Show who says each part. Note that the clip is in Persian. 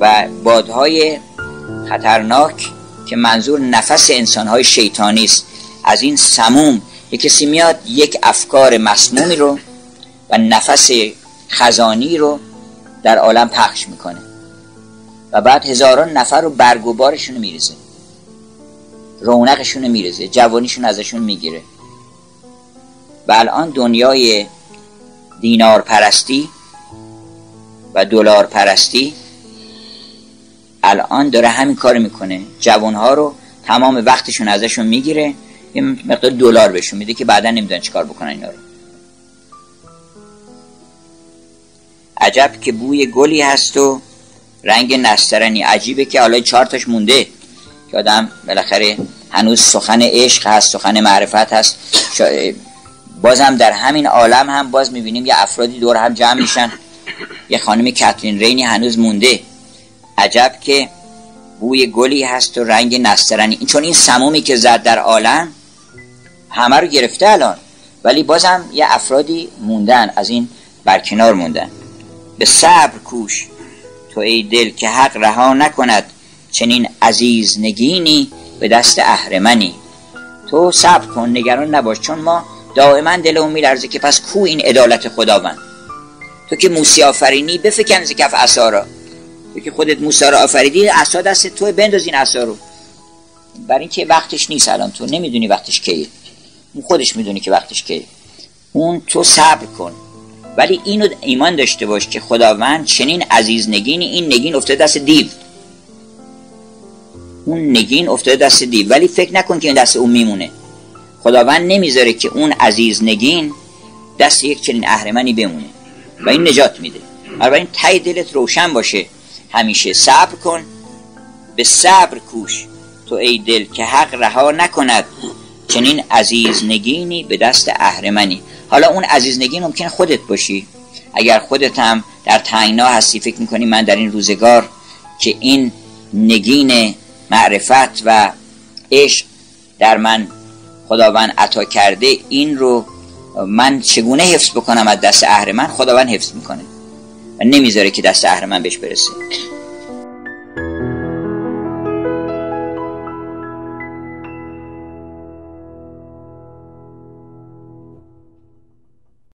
Speaker 1: و بادهای خطرناک که منظور نفس انسانهای شیطانی است. از این سموم یک کسی میاد یک افکار مسمومی رو و نفس خزانی رو در عالم پخش می‌کنه و بعد هزاران نفر رو برگ و بارشون میریزه. رونقشون میریزه جوانیشون ازشون می‌گیره. و الان دنیای دینار پرستی و دلار پرستی الان داره همین کار می‌کنه. جوانها رو تمام وقتشون ازشون می‌گیره یه مقدار دلار بهشون میده که بعدا نمی‌دونن چیکار بکنن اینا رو. عجب که بوی گلی هست و رنگ نسترنی. عجیبه که حالا چهار تاش مونده. که آدم بالاخره هنوز سخن عشق هست سخن معرفت هست. بازم در همین عالم هم باز می‌بینیم یه افرادی دور هم جمع میشن. یه خانم کترین رینی هنوز مونده. عجب که بوی گلی هست و رنگ نسترنی. چون این سمومی که زد در عالم همه رو گرفته الان. ولی بازم یه افرادی موندن از این برکنار موندن. به صبر کوش. تو ای دل که حق رها نکند چنین عزیز نگینی به دست اهرمنی. تو صبر کن نگران نباش چون ما دائما دلمون میلرزه که پس کو این عدالت خداوند؟ تو که موسی آفرینی بفکن ز کف عصا که خودت موسی را آفریدی عصا دست تو بنداز این رو. برای اینکه وقتش نیست الان تو. نمی‌دونی وقتش کیه. اون خودش می‌دونی که وقتش کیه. اون تو صبر کن. ولی اینو ایمان داشته باش که خداوند چنین عزیز نگینی این نگین افتاده دست دیو. اون نگین افتاده دست دیو. ولی فکر نکن که این دست اون میمونه. خداوند نمی‌ذاره که اون عزیز نگین دست یک چنین اهرمنی بمونه. و این نجات میده. این تای دلت روشن باشه. همیشه صبر کن. به صبر کوش. تو ای دل که حق رها نکند. چنین عزیز نگینی به دست اهرمنی. حالا اون عزیز نگین ممکنه خودت باشی. اگر خودت هم در تنگنا هستی فکر می‌کنی من در این روزگار که این نگین معرفت و عشق در من خداوند عطا کرده این رو من چگونه حفظ بکنم از دست اهرمن؟ خداوند حفظ می‌کنه. و نمی‌ذاره که دست اهرمن بهش برسه.